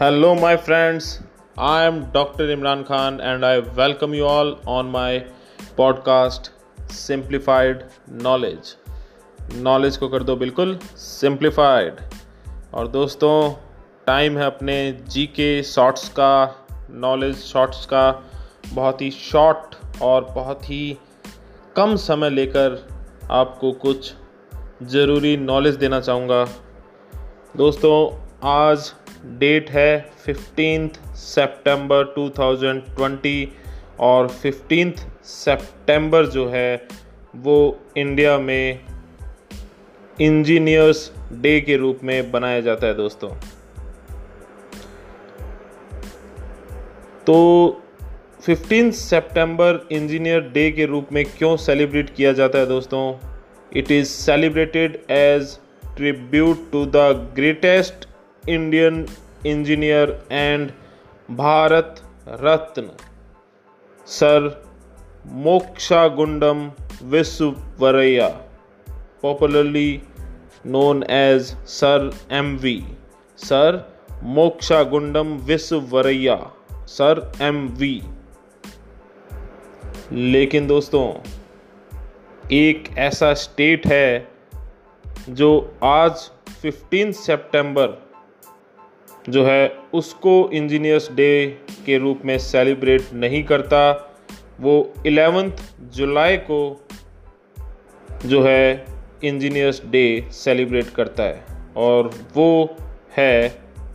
Hello, my friends. I am Dr. Imran Khan and I welcome you all on my podcast simplified knowledge knowledge को कर दो बिल्कुल simplified और दोस्तों time है अपने जी के शॉर्ट्स का नॉलेज शॉर्ट्स का बहुत ही शॉर्ट और बहुत ही कम समय लेकर आपको कुछ ज़रूरी नॉलेज देना चाहूँगा दोस्तों आज डेट है फिफ्टींथ सेप्टेम्बर 2020 और फिफ्टींथ सेप्टेम्बर जो है वो इंडिया में इंजीनियर्स डे के रूप में बनाया जाता है दोस्तों। तो फिफ्टीन सितंबर इंजीनियर डे के रूप में क्यों सेलिब्रेट किया जाता है दोस्तों? It is celebrated as tribute to the greatest Indian engineer and Bharat Ratna sir Mokshagundam Visvesvaraya popularly known as sir M V sir Mokshagundam Visvesvaraya sir M V लेकिन दोस्तों, एक ऐसा स्टेट है जो आज 15 सितंबर जो है उसको इंजीनियर्स डे के रूप में सेलिब्रेट नहीं करता। वो इलेवेंथ जुलाई को जो है इंजीनियर्स डे सेलिब्रेट करता है और वो है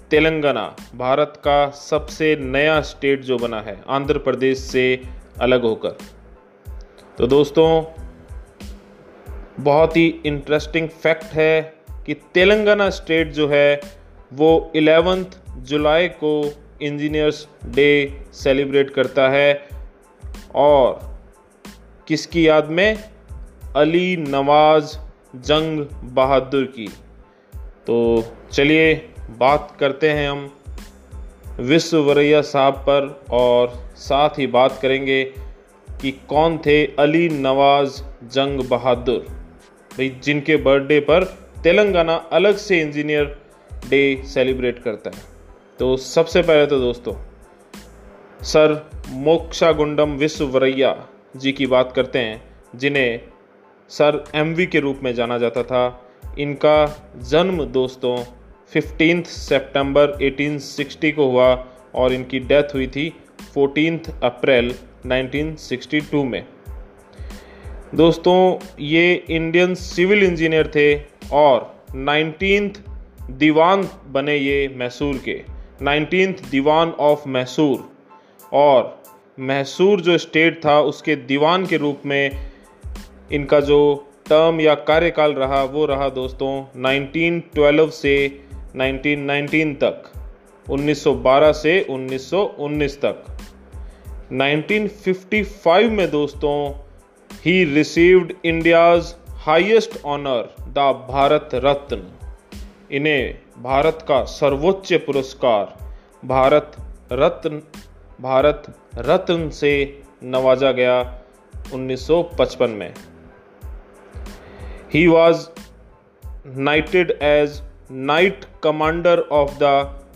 तेलंगाना, भारत का सबसे नया स्टेट जो बना है, आंध्र प्रदेश से अलग होकर। तो दोस्तों, बहुत ही इंटरेस्टिंग फैक्ट है कि तेलंगाना स्टेट जो है वो इलेवेंथ जुलाई को इंजीनियर्स डे सेलिब्रेट करता है। और किसकी याद में? अली नवाज़ जंग बहादुर की। तो चलिए बात करते हैं हम विश्ववरैया साहब पर और साथ ही बात करेंगे कि कौन थे अली नवाज़ जंग बहादुर। भाई, जिनके बर्थडे पर तेलंगाना अलग से इंजीनियर डे सेलिब्रेट करता है। तो सबसे पहले तो दोस्तों, सर मोक्षा गुंडम विश्ववरैया जी की बात करते हैं, जिन्हें सर एमवी के रूप में जाना जाता था। इनका जन्म दोस्तों फिफ्टीन सितंबर 1860 को हुआ और इनकी डेथ हुई थी फोर्टीन अप्रैल 1962 में। दोस्तों, ये इंडियन सिविल इंजीनियर थे और नाइनटीन दीवान बने ये मैसूर के। Nineteen dewan of Mysore. और मैसूर जो स्टेट था, उसके दीवान के रूप में इनका जो टर्म या कार्यकाल रहा, वो रहा दोस्तों 1912 से 1919 तक 1912 से 1919 तक। 1955 में दोस्तों he received India's highest honour the Bharat Ratna. इन्हें भारत का सर्वोच्च पुरस्कार, भारत रत्न भारत रत्न से नवाजा गया 1955 में। He was knighted as knight commander of the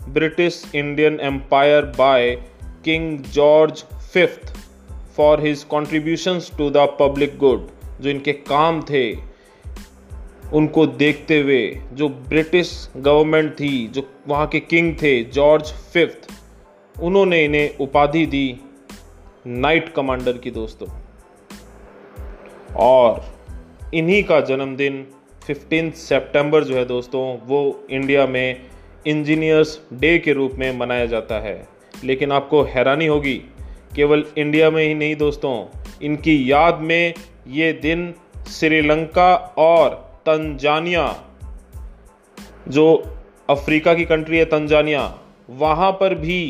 British Indian Empire by King George fifth for his contributions to the public good जो इनके काम थे। उनको देखते हुए जो ब्रिटिश गवर्नमेंट थी, जो वहाँ के किंग थे, जॉर्ज फिफ्थ, उन्होंने इन्हें उपाधि दी नाइट कमांडर की दोस्तों। और इन्हीं का जन्मदिन 15 सितंबर जो है दोस्तों, वो इंडिया में इंजीनियर्स डे के रूप में मनाया जाता है। लेकिन आपको हैरानी होगी, केवल इंडिया में ही नहीं दोस्तों, इनकी याद में ये दिन श्रीलंका और तंजानिया, जो अफ्रीका की कंट्री है तंजानिया, वहाँ पर भी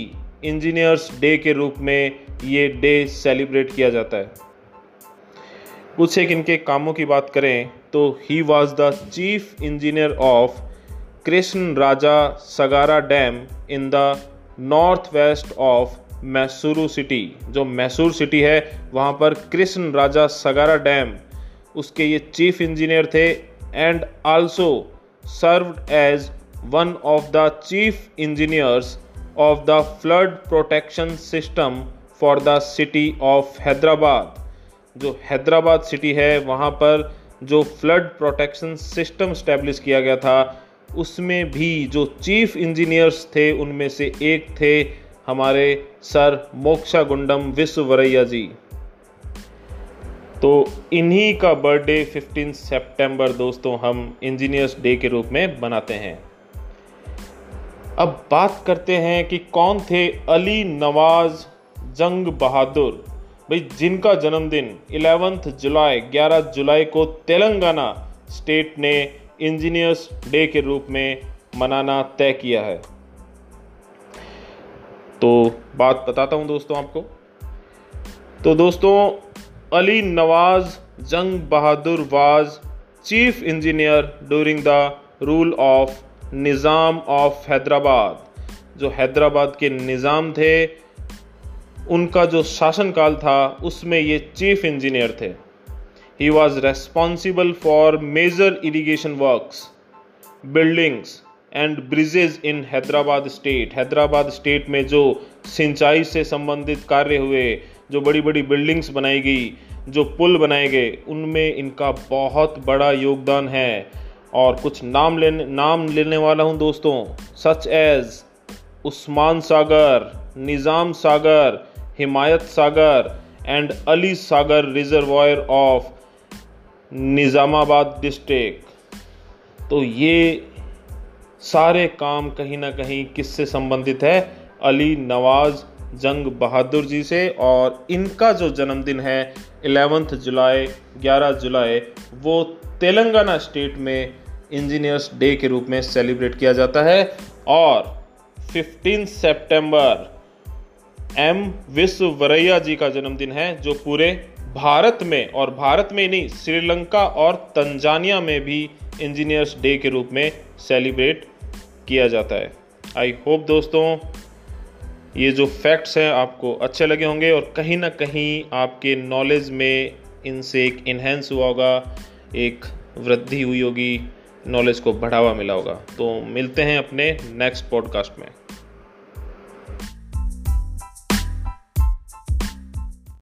इंजीनियर्स डे के रूप में ये डे सेलिब्रेट किया जाता है। कुछ एक इनके कामों की बात करें तो he was the chief engineer of Krishna Raja Sagara dam in the north west of Mysuru city. जो मैसूर सिटी है, वहाँ पर कृष्ण राजा सगारा डैम, उसके ये चीफ इंजीनियर थे and also served as one of the chief engineers of the flood protection system for the city of Hyderabad जो Hyderabad city है, वहाँ पर जो फ्लड प्रोटेक्शन सिस्टम स्टैब्लिश किया गया था, उसमें भी जो चीफ इंजीनियर्स थे, उनमें से एक थे हमारे सर मोक्षा गुंडम विश्ववरैया जी। तो इन्हीं का बर्थडे 15 सितंबर दोस्तों हम इंजीनियर्स डे के रूप में मनाते हैं। अब बात करते हैं कि कौन थे अली नवाज़ जंग बहादुर। भाई, जिनका जन्मदिन 11 जुलाई 11 जुलाई को तेलंगाना स्टेट ने इंजीनियर्स डे के रूप में मनाना तय किया है। तो बात बताता हूँ दोस्तों आपको। तो दोस्तों Ali Nawaz, Jung Bahadur was, chief engineer during the rule of Nizam of Hyderabad. जो हैदराबाद के निज़ाम थे, उनका जो शासनकाल था, उसमें ये चीफ इंजीनियर थे। He was responsible for major irrigation works buildings and bridges in Hyderabad state Hyderabad state में जो सिंचाई से संबंधित कार्य हुए जो बड़ी बड़ी बिल्डिंग्स बनाई गई, जो पुल बनाए गए, उनमें इनका बहुत बड़ा योगदान है। और कुछ नाम लेने नाम लेने वाला हूँ दोस्तों, such as Osman Sagar, Nizam Sagar, Himayat Sagar and Ali Sagar reservoir of Nizamabad district तो ये सारे काम कहीं ना कहीं किससे संबंधित है? अली नवाज़ जंग बहादुर जी से और इनका जो जन्मदिन है 11 जुलाई 11 जुलाई, वो तेलंगाना स्टेट में इंजीनियर्स डे के रूप में सेलिब्रेट किया जाता है और 15 सितंबर एम विश्ववरैया जी का जन्मदिन है, जो पूरे भारत में और भारत में नहीं, श्रीलंका और तंजानिया में भी इंजीनियर्स डे के रूप में सेलिब्रेट किया जाता है। आई होप दोस्तों ये जो फैक्ट्स हैं आपको अच्छे लगे होंगे और कहीं ना कहीं आपके नॉलेज में इनसे एक इन्हेंस हुआ होगा, एक वृद्धि हुई होगी नॉलेज को बढ़ावा मिला होगा। तो मिलते हैं अपने नेक्स्ट पॉडकास्ट में।